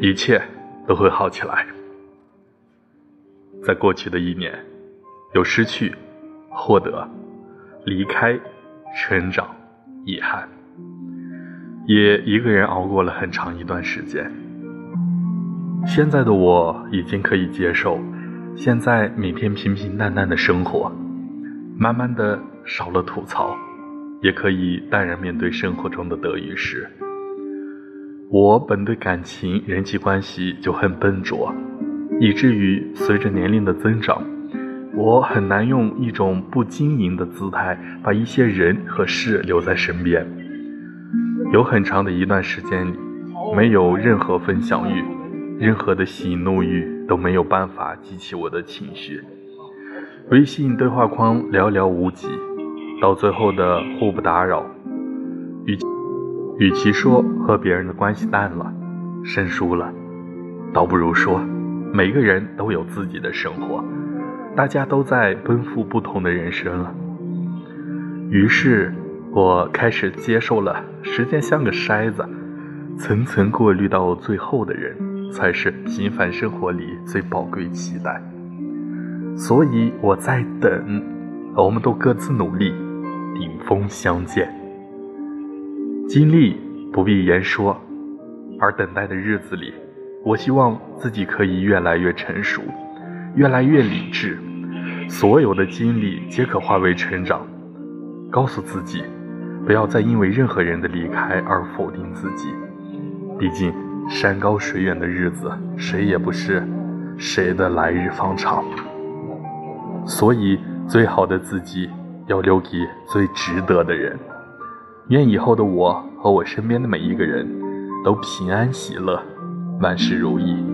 一切都会好起来。在过去的一年，有失去、获得、离开、成长、遗憾，也一个人熬过了很长一段时间。现在的我已经可以接受，现在每天平平淡淡的生活，慢慢的少了吐槽，也可以淡然面对生活中的得与失。我本对感情、人际关系就很笨拙。以至于随着年龄的增长，我很难用一种不经营的姿态把一些人和事留在身边。有很长的一段时间里，没有任何分享欲，任何的喜怒欲都没有办法激起我的情绪。微信对话框寥寥无几，到最后的互不打扰，与与其说和别人的关系淡了、生疏了，倒不如说。每个人都有自己的生活，大家都在奔赴不同的人生了。于是，我开始接受了时间像个筛子，层层过滤到最后的人，才是平凡生活里最宝贵期待。所以我在等，我们都各自努力，顶峰相见。经历不必言说，而等待的日子里。我希望自己可以越来越成熟，越来越理智，所有的经历皆可化为成长。告诉自己，不要再因为任何人的离开而否定自己。毕竟山高水远的日子，谁也不是谁的来日方长。所以，最好的自己要留给最值得的人。愿以后的我和我身边的每一个人都平安喜乐。万事如意。